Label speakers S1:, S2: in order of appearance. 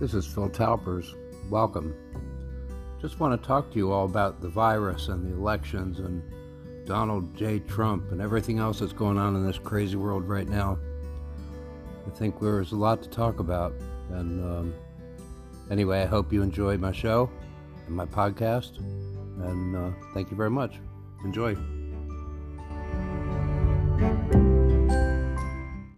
S1: This is Phil Talpers. Welcome. Just want to talk to you all about the virus and the elections and Donald J. Trump and everything else that's going on in this crazy world right now. I think there's a lot to talk about. And um, anyway, I hope you enjoy my show and my podcast. And uh, thank you very much. Enjoy.